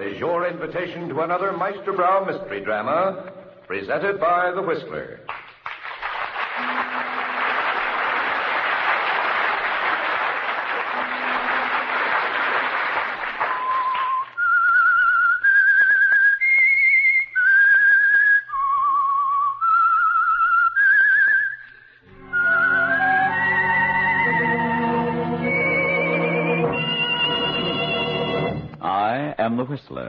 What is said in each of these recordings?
Is your invitation to another Meister Meisterbrau mystery drama presented by The Whistler. Am the Whistler,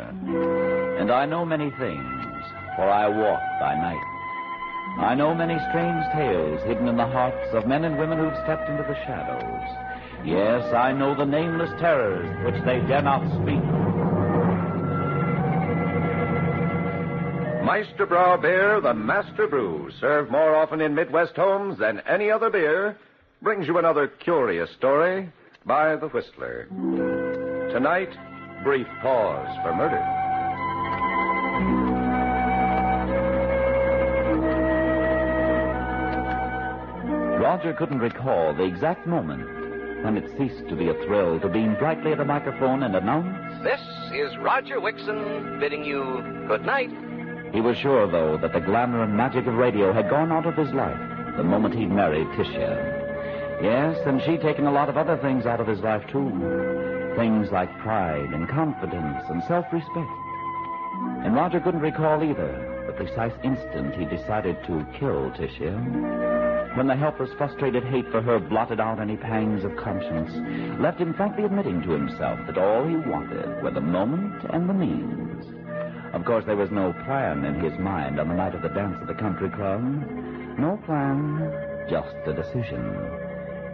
and I know many things, for I walk by night. I know many strange tales hidden in the hearts of men and women who've stepped into the shadows. Yes, I know the nameless terrors which they dare not speak. Meisterbrau Beer, the master brew, served more often in Midwest homes than any other beer, brings you another curious story by The Whistler. Tonight, brief pause for murder. Roger couldn't recall the exact moment when it ceased to be a thrill to beam brightly at a microphone and announce. This is Roger Wixon bidding you good night. He was sure, though, that the glamour and magic of radio had gone out of his life the moment he'd married Tisha. Yes, and she'd taken a lot of other things out of his life, too. Things like pride and confidence and self respect. And Roger couldn't recall either the precise instant he decided to kill Tisha. When the helpless, frustrated hate for her blotted out any pangs of conscience, left him frankly admitting to himself that all he wanted were the moment and the means. Of course, there was no plan in his mind on the night of the dance at the country club. No plan, just a decision.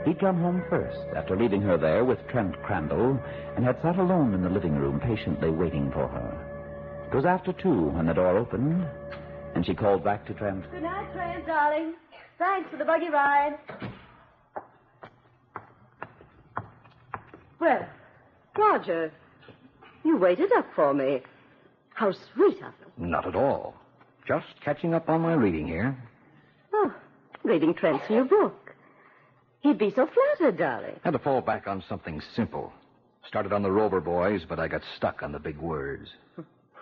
He'd come home first, after leaving her there with Trent Crandall, and had sat alone in the living room, patiently waiting for her. It was after two when the door opened, and she called back to Trent. Good night, Trent, darling. Thanks for the buggy ride. Well, Roger, you waited up for me. How sweet of you. Not at all. Just catching up on my reading here. Oh, reading Trent's new book. He'd be so flattered, darling. Had to fall back on something simple. Started on the Rover Boys, but I got stuck on the big words.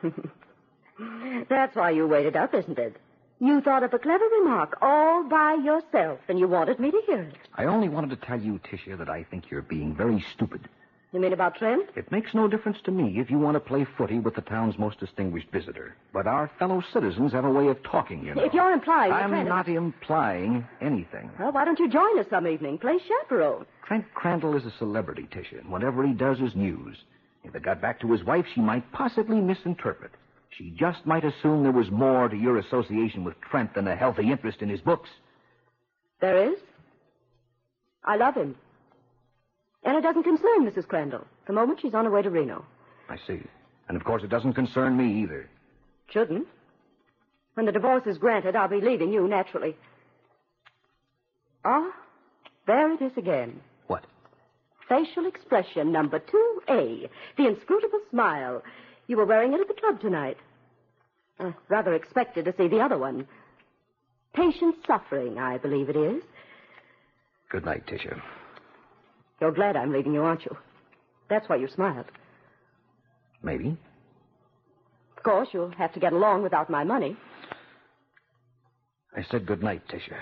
That's why you waited up, isn't it? You thought of a clever remark all by yourself, and you wanted me to hear it. I only wanted to tell you, Tisha, that I think you're being very stupid. You mean about Trent? It makes no difference to me if you want to play footy with the town's most distinguished visitor. But our fellow citizens have a way of talking, you know. If you're implying I'm Trent... not implying anything. Well, why don't you join us some evening? Play chaperone. Trent Crandall is a celebrity, Tisha, and whatever he does is news. If it got back to his wife, she might possibly misinterpret. She just might assume there was more to your association with Trent than a healthy interest in his books. There is? I love him. And it doesn't concern Mrs. Crandall. The moment she's on her way to Reno. I see. And of course, it doesn't concern me either. Shouldn't. When the divorce is granted, I'll be leaving you, naturally. Ah, there it is again. What? Facial expression number 2A. The inscrutable smile. You were wearing it at the club tonight. Uh, rather expected to see the other one. Patient suffering, I believe it is. Good night, Tisha. You're glad I'm leaving you, aren't you? That's why you smiled. Maybe. Of course, you'll have to get along without my money. I said good night, Tisha.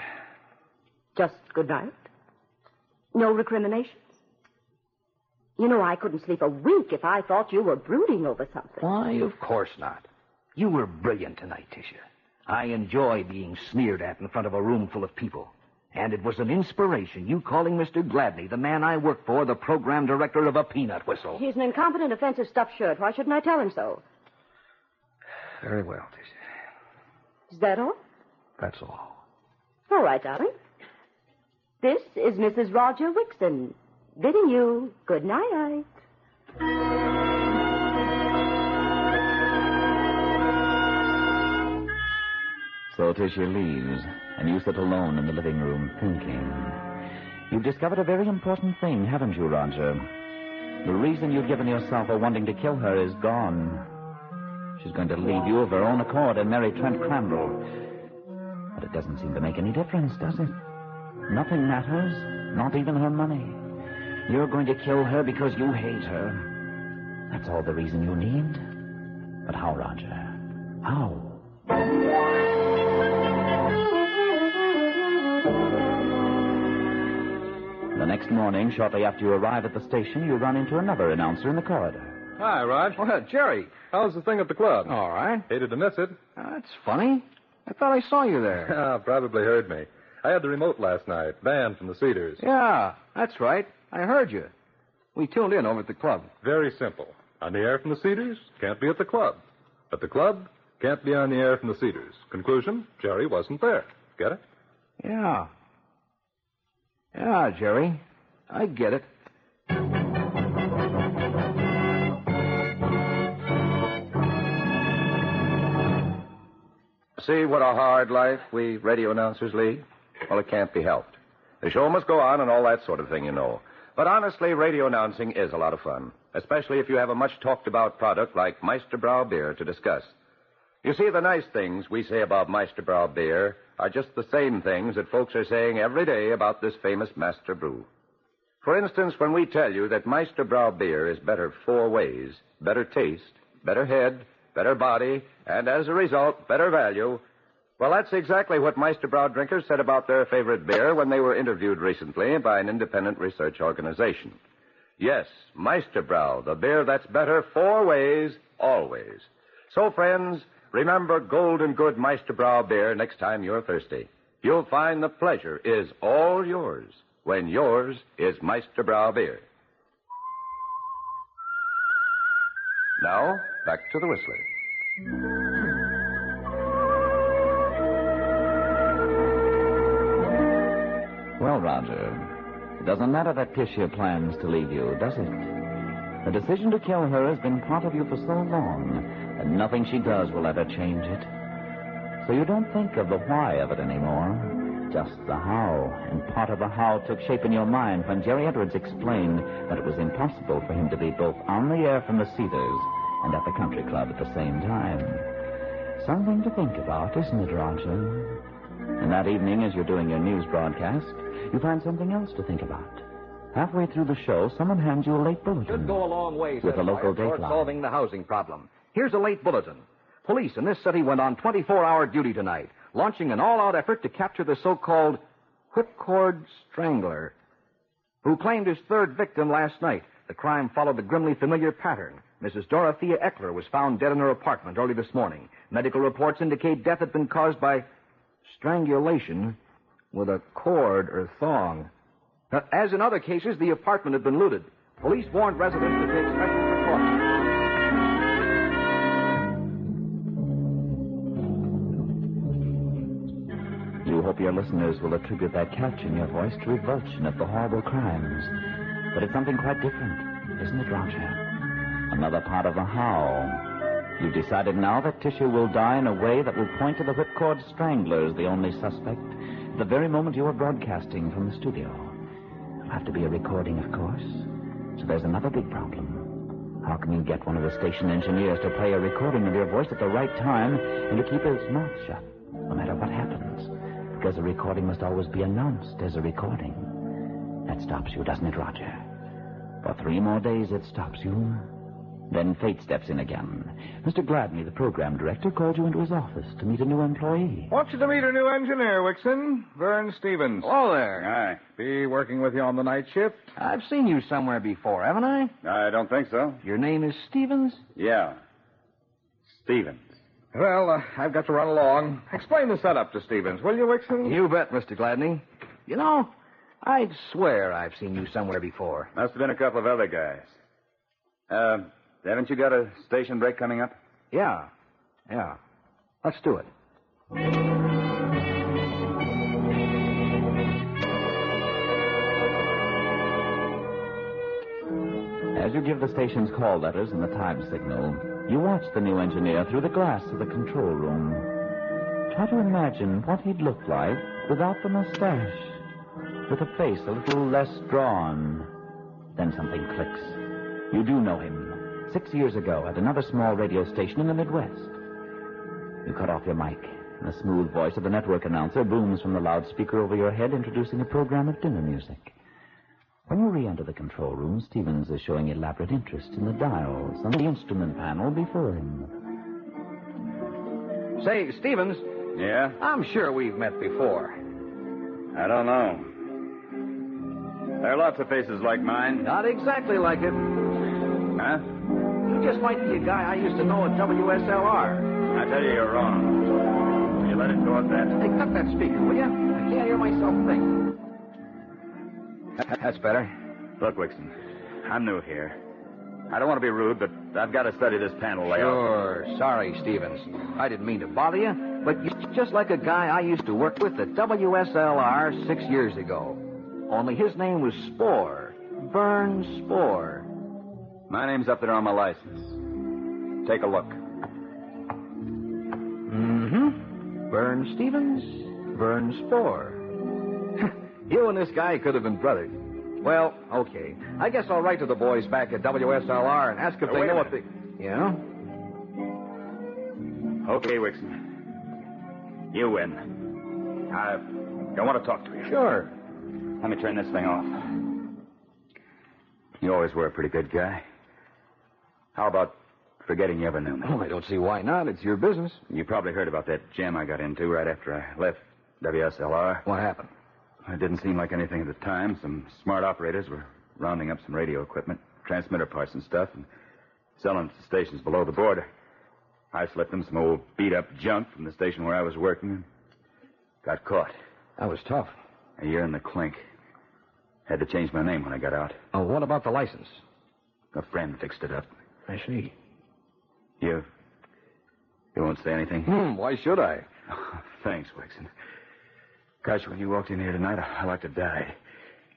Just good night. No recriminations. You know, I couldn't sleep a wink if I thought you were brooding over something. Why, of course not. You were brilliant tonight, Tisha. I enjoy being sneered at in front of a room full of people. And it was an inspiration, you calling Mr. Gladney, the man I work for, the program director of a peanut whistle. He's an incompetent, offensive stuffed shirt. Why shouldn't I tell him so? Very well, Tisha. Is that all? That's all. All right, darling. This is Mrs. Roger Wixon bidding you good night. So Tisha leaves and you sit alone in the living room thinking. You've discovered a very important thing, haven't you, Roger? The reason you've given yourself for wanting to kill her is gone. She's going to leave you of her own accord and marry Trent Crandall. But it doesn't seem to make any difference, does it? Nothing matters, not even her money. You're going to kill her because you hate her. That's all the reason you need. But how, Roger? How? Next morning, shortly after you arrive at the station, you run into another announcer in the corridor. Hi, Rod. What, Jerry? How's the thing at the club? All right. Hated to miss it. That's funny. I thought I saw you there. Ah, probably heard me. I had the remote last night. Band from the Cedars. yeah, that's right. I heard you. We tuned in over at the club. Very simple. On the air from the Cedars, can't be at the club. At the club, can't be on the air from the Cedars. Conclusion, Jerry wasn't there. Get it? Yeah. Yeah, Jerry. I get it. See what a hard life we radio announcers lead? Well, it can't be helped. The show must go on and all that sort of thing, you know. But honestly, radio announcing is a lot of fun, especially if you have a much talked about product like Meisterbrau beer to discuss. You see, the nice things we say about Meisterbrau beer are just the same things that folks are saying every day about this famous master brew. For instance, when we tell you that Meisterbrau beer is better four ways, better taste, better head, better body, and as a result, better value, well, that's exactly what Meisterbrau drinkers said about their favorite beer when they were interviewed recently by an independent research organization. Yes, Meisterbrau, the beer that's better four ways, always. So, friends, remember golden good Meisterbrau beer next time you're thirsty. You'll find the pleasure is all yours when yours is Meisterbrau beer. Now, back to the Whistler. Well, Roger, it doesn't matter that Tisha plans to leave you, does it? The decision to kill her has been part of you for so long, and nothing she does will ever change it. So you don't think of the why of it anymore, just the how. And part of the how took shape in your mind when Jerry Edwards explained that it was impossible for him to be both on the air from the Cedars and at the country club at the same time. Something to think about, isn't it, Roger? And that evening, as you're doing your news broadcast, you find something else to think about. Halfway through the show, someone hands you a late bulletin. Should go a long way, With a local dateline. solving the housing problem. Here's a late bulletin. Police in this city went on 24-hour duty tonight, launching an all-out effort to capture the so-called whipcord strangler, who claimed his third victim last night. The crime followed the grimly familiar pattern. Mrs. Dorothea Eckler was found dead in her apartment early this morning. Medical reports indicate death had been caused by strangulation with a cord or thong. As in other cases, the apartment had been looted. Police warned residents to take special hope your listeners will attribute that catch in your voice to revulsion at the horrible crimes. But it's something quite different, isn't it, Roger? Another part of the how. You've decided now that Tisha will die in a way that will point to the whipcord strangler as the only suspect the very moment you are broadcasting from the studio. It'll have to be a recording, of course. So there's another big problem. How can you get one of the station engineers to play a recording of your voice at the right time and to keep his mouth shut, no matter what happens? Because a recording must always be announced as a recording. That stops you, doesn't it, Roger? For three more days it stops you. Then fate steps in again. Mr. Gladney, the program director, called you into his office to meet a new employee. Want you to meet a new engineer, Wixon. Vern Stevens. Hello there. Aye. Be working with you on the night shift? I've seen you somewhere before, haven't I? I don't think so. Your name is Stevens? Yeah. Stevens. Well, uh, I've got to run along. Explain the setup to Stevens, will you, Wixon? You bet, Mr. Gladney. You know, I'd swear I've seen you somewhere before. Must have been a couple of other guys. Uh, haven't you got a station break coming up? Yeah. Yeah. Let's do it. As you give the station's call letters and the time signal, you watch the new engineer through the glass of the control room. Try to imagine what he'd look like without the mustache, with a face a little less drawn. Then something clicks. You do know him. Six years ago, at another small radio station in the Midwest. You cut off your mic, and the smooth voice of the network announcer booms from the loudspeaker over your head, introducing a program of dinner music. When you re-enter the control room, Stevens is showing elaborate interest in the dials on the instrument panel before him. Say, Stevens, Yeah? I'm sure we've met before. I don't know. There are lots of faces like mine. Not exactly like it. Huh? You just might be a guy I used to know at WSLR. I tell you, you're wrong. Will you let it go at that? Hey, cut that speaker, will you? I can't hear myself think. That's better. Look, Wixon, I'm new here. I don't want to be rude, but I've got to study this panel layout. Sure. Sorry, Stevens. I didn't mean to bother you, but you're just like a guy I used to work with at WSLR six years ago. Only his name was Spore. Vern Spore. My name's up there on my license. Take a look. Mm-hmm. Vern Stevens, Vern Spore. You and this guy could have been brothers. Well, okay. I guess I'll write to the boys back at WSLR and ask if Uh, they a know what they... minute. Yeah? Okay, Wixon. You win. I, I want to talk to you. Sure. Let me turn this thing off. You always were a pretty good guy. How about forgetting you ever knew me? Well, I don't see why not. It's your business. You probably heard about that jam I got into right after I left WSLR. What happened? It didn't seem like anything at the time. Some smart operators were rounding up some radio equipment, transmitter parts and stuff, and selling it to stations below the border. I slipped them some old beat up junk from the station where I was working and got caught. That was tough. A year in the clink. Had to change my name when I got out. Oh, what about the license? A friend fixed it up. I see. You. You won't say anything? Hmm, why should I? Thanks, Wixon. Gosh, when you walked in here tonight, I, I like to die.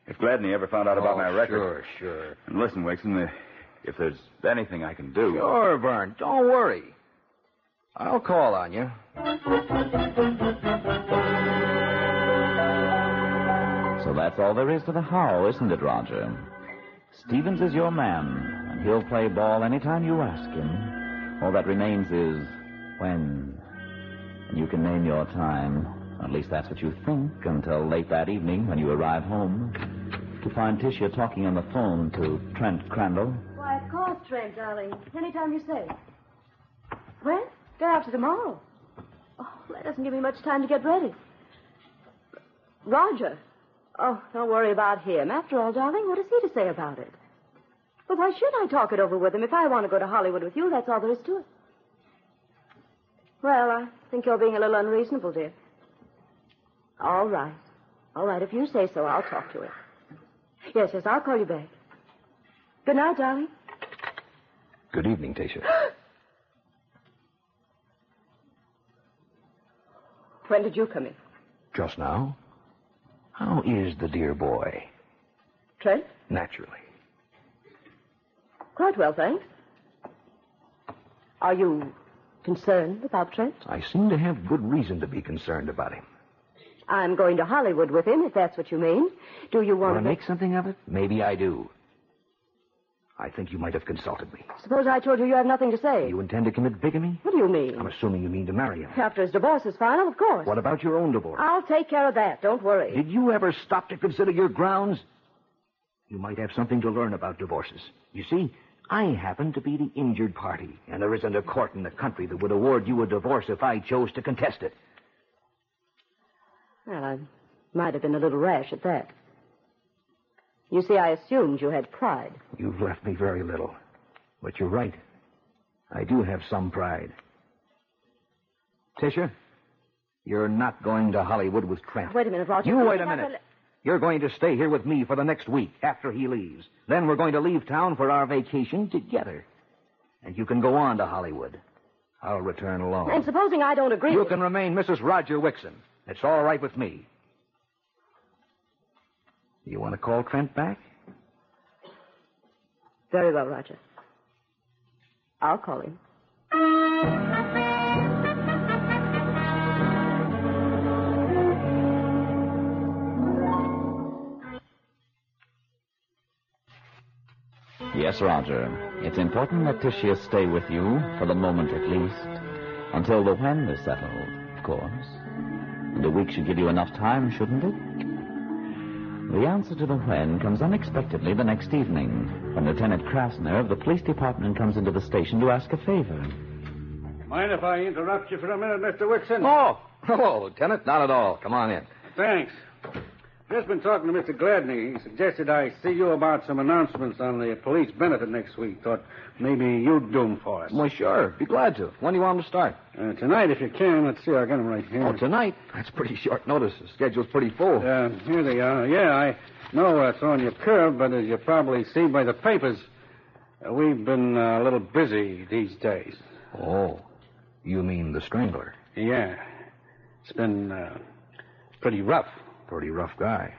If Gladney ever found out about Oh, my record. Sure, sure. And listen, Wixon, if there's anything I can do. Sure, Vern. Don't worry. I'll call on you. So that's all there is to the how, isn't it, Roger? Stevens is your man, and he'll play ball anytime you ask him. All that remains is when. And you can name your time. At least that's what you think until late that evening when you arrive home to find Tisha talking on the phone to Trent Crandall. Why, of course, Trent, darling. Anytime you say. When? Day after tomorrow. Oh, that doesn't give me much time to get ready. Roger. Oh, don't worry about him. After all, darling, what has he to say about it? But why should I talk it over with him? If I want to go to Hollywood with you, that's all there is to it. Well, I think you're being a little unreasonable, dear. All right. All right, if you say so, I'll talk to him. Yes, yes, I'll call you back. Good night, darling. Good evening, Tisha. When did you come in? Just now. How is the dear boy? Trent? Naturally. Quite well, thanks. Are you concerned about Trent? I seem to have good reason to be concerned about him. I'm going to Hollywood with him, if that's what you mean. Do you want Want to to make something of it? Maybe I do. I think you might have consulted me. Suppose I told you you have nothing to say. You intend to commit bigamy? What do you mean? I'm assuming you mean to marry him. After his divorce is final, of course. What about your own divorce? I'll take care of that. Don't worry. Did you ever stop to consider your grounds? You might have something to learn about divorces. You see, I happen to be the injured party, and there isn't a court in the country that would award you a divorce if I chose to contest it. Well, I might have been a little rash at that. You see, I assumed you had pride. You've left me very little. But you're right. I do have some pride. Tisha, you're not going to Hollywood with Trent. Wait a minute, Roger. You Please, wait a minute. will- You're going to stay here with me for the next week after he leaves. Then we're going to leave town for our vacation together. And you can go on to Hollywood. I'll return alone. And supposing I don't agree You with can remain Mrs. Roger Wixon. It's all right with me. You want to call Trent back? Very well, Roger. I'll call him. Yes, Roger. It's important that Tisha stay with you, for the moment at least, until the when is settled, of course. And a week should give you enough time, shouldn't it? The answer to the when comes unexpectedly the next evening, when Lieutenant Krasner of the police department comes into the station to ask a favor. Mind if I interrupt you for a minute, Mr. Wixon? Oh, hello, oh, Lieutenant. Not at all. Come on in. Thanks. Just been talking to Mr. Gladney. He suggested I see you about some announcements on the police benefit next week. Thought maybe you'd do 'em for us. Well, sure. Be glad to. When do you want them to start? Uh, tonight, if you can. Let's see, I'll get 'em right here. Oh, tonight? That's pretty short notice. The schedule's pretty full. Uh, here they are. Yeah, I know it's on your curve, but as you probably see by the papers, uh, we've been uh, a little busy these days. Oh, you mean the Strangler? Yeah. It's been uh, pretty rough. Pretty rough guy.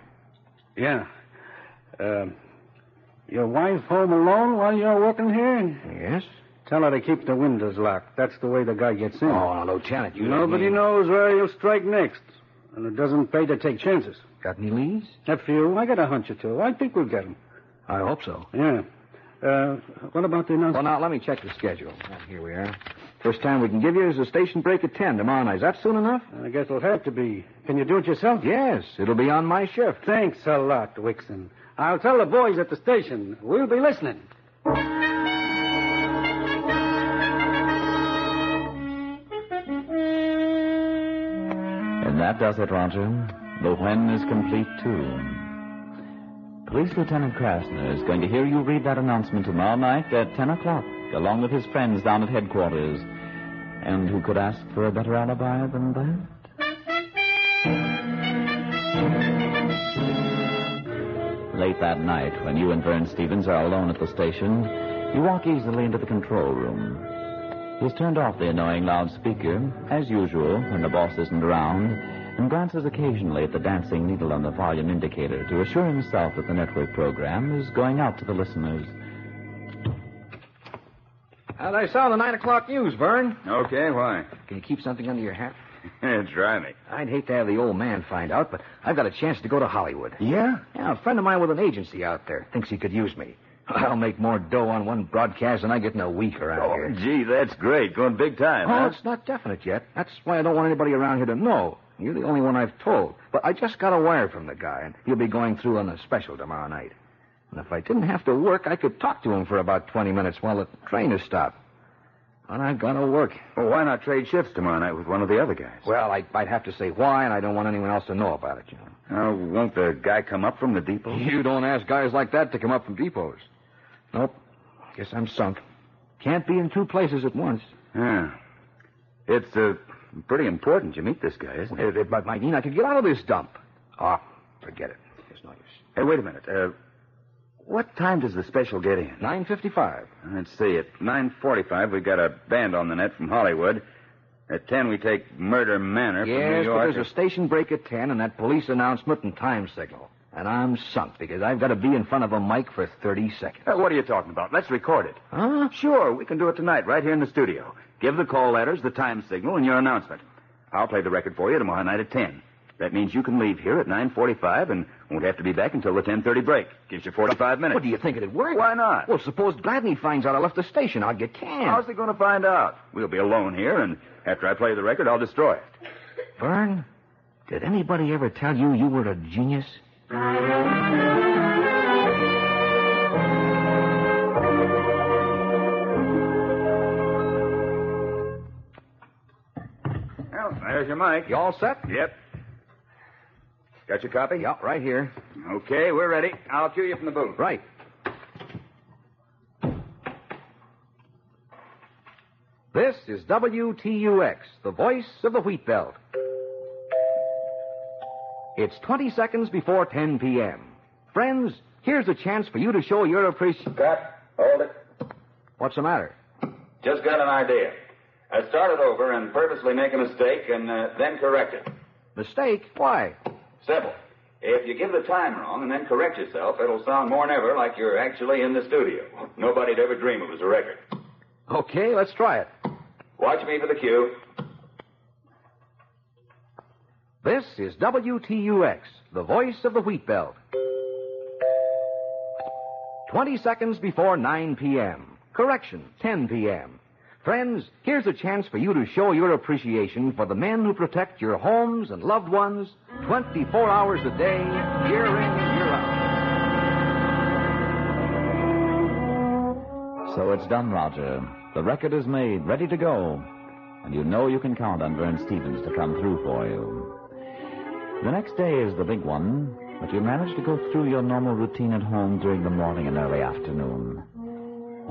Yeah. Uh, your wife home alone while you're working here? Yes? Tell her to keep the windows locked. That's the way the guy gets in. Oh, Lieutenant, you Nobody knows where he'll strike next. And it doesn't pay to take chances. Got any leads? A few. I got a hunch or two. I think we'll get 'em. I hope so. Yeah. Uh, what about the announcement? Well, now, let me check the schedule. Here we are. First time we can give you is a station break at 10 tomorrow night. Is that soon enough? I guess it'll have to be. Can you do it yourself? Yes, it'll be on my shift. Thanks a lot, Wixon. I'll tell the boys at the station. We'll be listening. And that does it, Roger. The when is complete, too. Police Lieutenant Krasner is going to hear you read that announcement tomorrow night at 10 o'clock, along with his friends down at headquarters. And who could ask for a better alibi than that? Late that night, when you and Vern Stevens are alone at the station, you walk easily into the control room. He's turned off the annoying loudspeaker, as usual, when the boss isn't around, and glances occasionally at the dancing needle on the volume indicator to assure himself that the network program is going out to the listeners. How'd I sound the 9 o'clock news, Vern? Okay, why? Can you keep something under your hat? Try me. I'd hate to have the old man find out, but I've got a chance to go to Hollywood. Yeah? Yeah, a friend of mine with an agency out there thinks he could use me. I'll make more dough on one broadcast than I get in a week around Oh, here. gee, that's great. Going big time, Oh, huh? it's not definite yet. That's why I don't want anybody around here to know. You're the only one I've told. But I just got a wire from the guy, and he'll be going through on a special tomorrow night. And if I didn't have to work, I could talk to him for about 20 minutes while the train is stopped. But I've got to work. Well, why not trade shifts tomorrow night with one of the other guys? Well, I, I'd have to say why, and I don't want anyone else to know about it, you know. Oh, won't the guy come up from the depot? You don't ask guys like that to come up from depots. Nope. Guess I'm sunk. Can't be in two places at once. Yeah. It's uh, pretty important you meet this guy, isn't it? It, it might mean I could get out of this dump. Ah, forget it. It's no use. Hey, wait a minute. Uh, what time does the special get in? 9.55. Let's see. At 9.45, we've got a band on the net from Hollywood. At 10, we take Murder Manor from New Yes, York. there's a station break at 10 and that police announcement and time signal. And I'm sunk because I've got to be in front of a mic for 30 seconds. Uh, what are you talking about? Let's record it. Huh? Sure, we can do it tonight, right here in the studio. Give the call letters, the time signal, and your announcement. I'll play the record for you tomorrow night at 10. That means you can leave here at 9.45 and won't have to be back until the 10.30 break. Gives you 45 minutes. What, do you think it'd work? Why not? Well, suppose Gladney finds out I left the station. I'll get canned. How's he going to find out? We'll be alone here, and after I play the record, I'll destroy it. Vern, did anybody ever tell you you were a genius? There's your mic. You all set? Yep. Got your copy? Yeah, right here. Okay, we're ready. I'll cue you from the booth. Right. This is WTUX, the voice of the Wheat Belt. It's 20 seconds before 10 p.m. Friends, here's a chance for you to show your appreciation. Cut. Hold it. What's the matter? Just got an idea. I started over and purposely make a mistake and uh, then correct it. Mistake? Why? Simple. If you give the time wrong and then correct yourself, it'll sound more than ever like you're actually in the studio. Nobody'd ever dream it was a record. Okay, let's try it. Watch me for the cue. This is WTUX, the voice of the Wheat Belt. 20 seconds before 9 p.m. Correction, 10 p.m. Friends, here's a chance for you to show your appreciation for the men who protect your homes and loved ones 24 hours a day, year in and year out. So it's done, Roger. The record is made, ready to go. And you know you can count on Vern Stevens to come through for you. The next day is the big one, but you manage to go through your normal routine at home during the morning and early afternoon.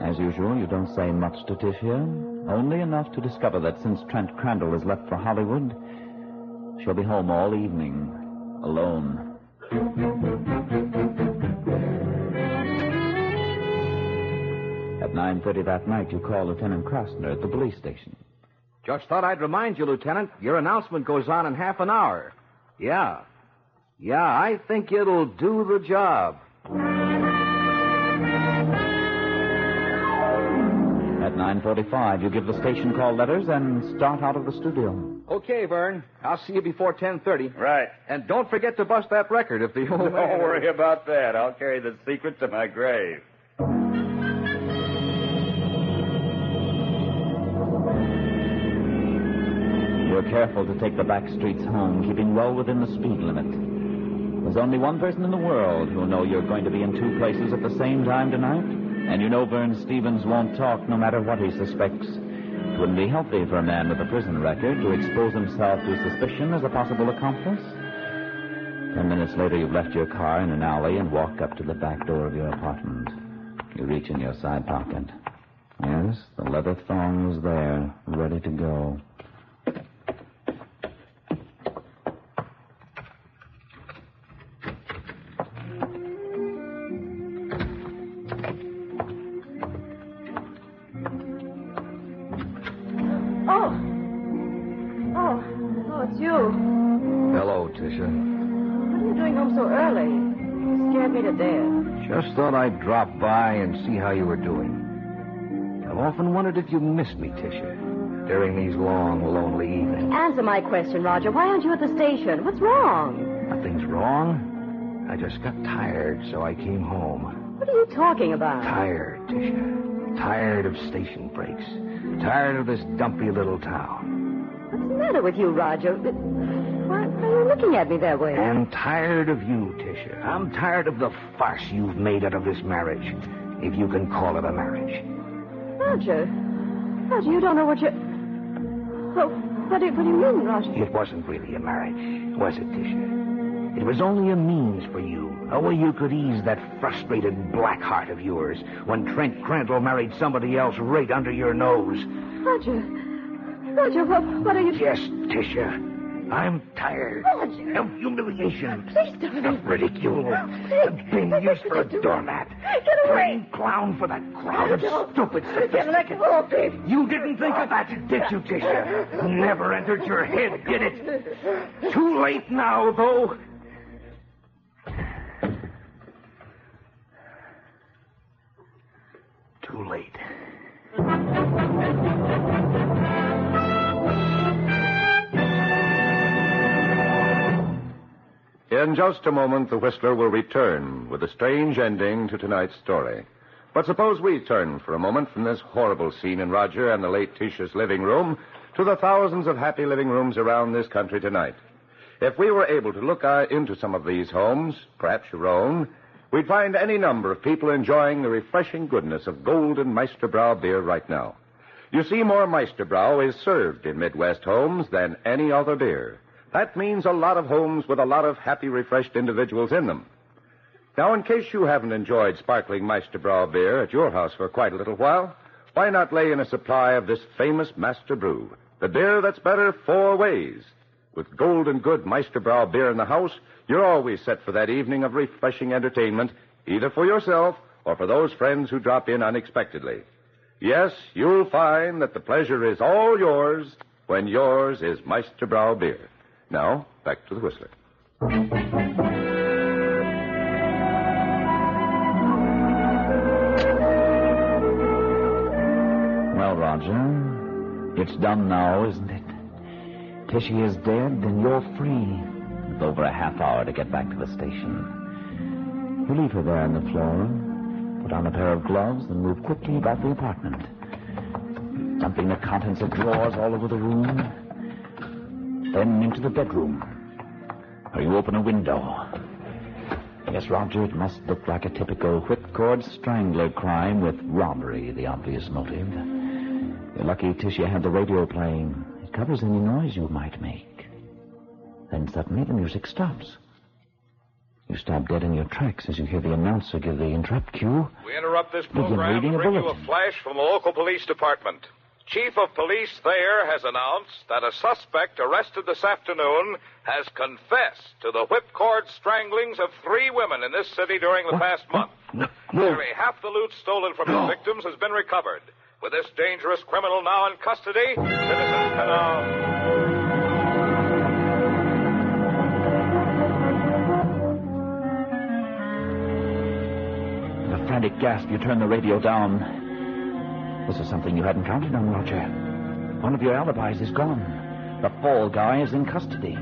As usual, you don't say much to Tisha, only enough to discover that since Trent Crandall has left for Hollywood, she'll be home all evening, alone. At 9.30 that night, you call Lieutenant Krasner at the police station. Just thought I'd remind you, Lieutenant, your announcement goes on in half an hour. Yeah. Yeah, I think it'll do the job. 9.45, you give the station call letters and start out of the studio. Okay, Vern. I'll see you before 10.30. Right. And don't forget to bust that record if the old Don't man... worry about that. I'll carry the secret to my grave. You're careful to take the back streets home, keeping well within the speed limit. There's only one person in the world who'll know you're going to be in two places at the same time tonight, and you know Vern Stevens won't talk no matter what he suspects. It wouldn't be healthy for a man with a prison record to expose himself to suspicion as a possible accomplice. Ten minutes later, you've left your car in an alley and walk up to the back door of your apartment. You reach in your side pocket. Yes, the leather thong is there, ready to go. Early? You scared me to death. Just thought I'd drop by and see how you were doing. I've often wondered if you missed me, Tisha, during these long, lonely evenings. Answer my question, Roger. Why aren't you at the station? What's wrong? Nothing's wrong. I just got tired, so I came home. What are you talking about? Tired, Tisha. Tired of station breaks. Tired of this dumpy little town. What's the matter with you, Roger? Why, are you looking at me that way? I'm tired of you, Tisha. I'm tired of the farce you've made out of this marriage, if you can call it a marriage. Roger. Roger, you don't know what you. Oh, what do, what do you mean, Roger? It wasn't really a marriage, was it, Tisha? It was only a means for you, a way you could ease that frustrated black heart of yours when Trent Crandall married somebody else right under your nose. Roger. Roger, what, what are you... Yes, Tisha. I'm tired Roger. of humiliation, Please don't. of ridicule, Please. of being used for a doormat. Get away. Playing clown for that crowd of stupid sophisticates. go of me. You didn't think of that, did you, Tisha? Never entered your head, did it? Too late now, though. Too late. In just a moment, the Whistler will return with a strange ending to tonight's story. But suppose we turn for a moment from this horrible scene in Roger and the late Tisha's living room to the thousands of happy living rooms around this country tonight. If we were able to look into some of these homes, perhaps your own, we'd find any number of people enjoying the refreshing goodness of Golden Meisterbrau beer right now. You see, more Meisterbrau is served in Midwest homes than any other beer. That means a lot of homes with a lot of happy, refreshed individuals in them. Now, in case you haven't enjoyed sparkling Meisterbrau beer at your house for quite a little while, why not lay in a supply of this famous Master Brew, the beer that's better four ways? With golden good Meisterbrau beer in the house, you're always set for that evening of refreshing entertainment, either for yourself or for those friends who drop in unexpectedly. Yes, you'll find that the pleasure is all yours when yours is Meisterbrau beer. Now, back to the Whistler. Well, Roger, it's done now, isn't it? Tishy is dead, and you're free. With over a half hour to get back to the station. You leave her there on the floor, put on a pair of gloves, and move quickly about the apartment. Dumping the contents of drawers all over the room. Then into the bedroom. Where you open a window. Yes, Roger, it must look like a typical whipcord strangler crime with robbery the obvious motive. You're lucky Tisha had the radio playing. It covers any noise you might make. Then suddenly the music stops. You stop dead in your tracks as you hear the announcer give the interrupt cue. We interrupt this program reading to a bring you a flash from the local police department. Chief of Police Thayer has announced that a suspect arrested this afternoon has confessed to the whipcord stranglings of three women in this city during the past month. Nearly half the loot stolen from the victims has been recovered. With this dangerous criminal now in custody, citizens can now. A frantic gasp, you turn the radio down. This is something you hadn't counted on, Roger. One of your alibis is gone. The fall guy is in custody.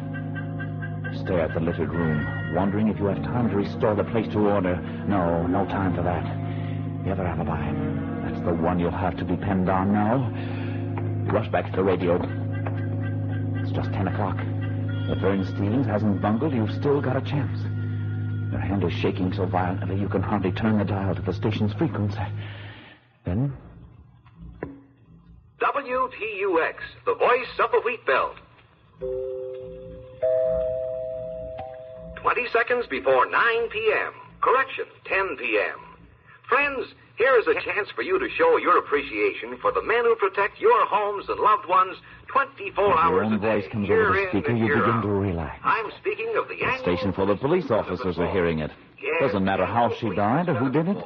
Stare at the littered room, wondering if you have time to restore the place to order. No, no time for that. The other alibi. That's the one you'll have to depend on now. Rush back to the radio. It's just ten o'clock. If Vern Stevens hasn't bungled, you've still got a chance. Your hand is shaking so violently you can hardly turn the dial to the station's frequency. Then, WTUX, the voice of the wheat belt. 20 seconds before 9 p.m. Correction, 10 p.m. Friends, here is a chance for you to show your appreciation for the men who protect your homes and loved ones 24 as your hours own a day. voice comes over the speaker, you begin out. to relax. I'm speaking of the The station full of police officers are hearing it. Doesn't matter how she died or who did it.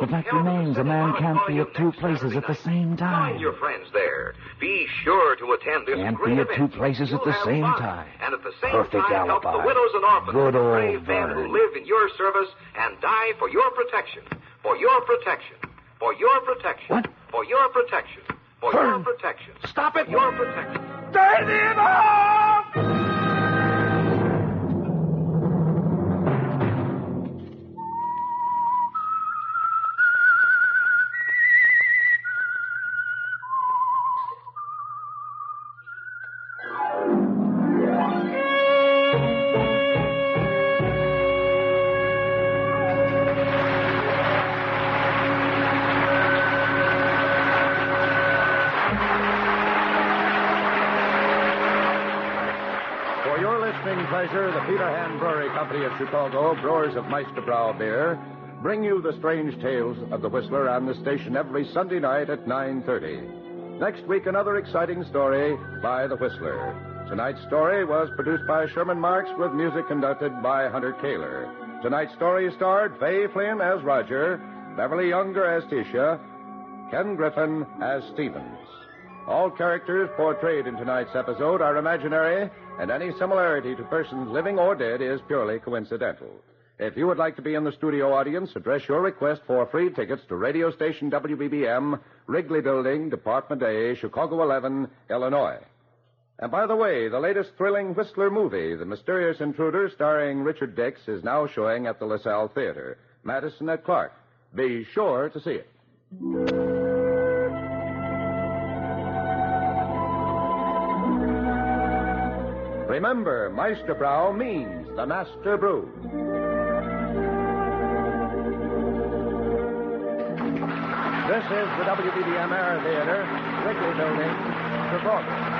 The fact remains a man can't be at two places at the same time. your friends there. Be sure to attend this Can't be at two places at the same time. And at the same Perfect time, help alibi. the widows and orphans, Good old brave men who live in your service and die for your protection. For your protection. For your protection. What? For your protection. For Vern. your protection. Stop it! For your protection. For pleasure, the Peter Hand Brewery Company of Chicago, brewers of Meisterbrau beer, bring you the strange tales of the Whistler on the station every Sunday night at 9.30. Next week, another exciting story by the Whistler. Tonight's story was produced by Sherman Marks with music conducted by Hunter Kaler. Tonight's story starred Fay Flynn as Roger, Beverly Younger as Tisha, Ken Griffin as Stevens. All characters portrayed in tonight's episode are imaginary, and any similarity to persons living or dead is purely coincidental. If you would like to be in the studio audience, address your request for free tickets to radio station WBBM, Wrigley Building, Department A, Chicago 11, Illinois. And by the way, the latest thrilling Whistler movie, The Mysterious Intruder, starring Richard Dix, is now showing at the LaSalle Theater, Madison at Clark. Be sure to see it. Remember, Meisterbrau means the master brew. This is the WBBM Air Theater, Wrigley Building, Chicago.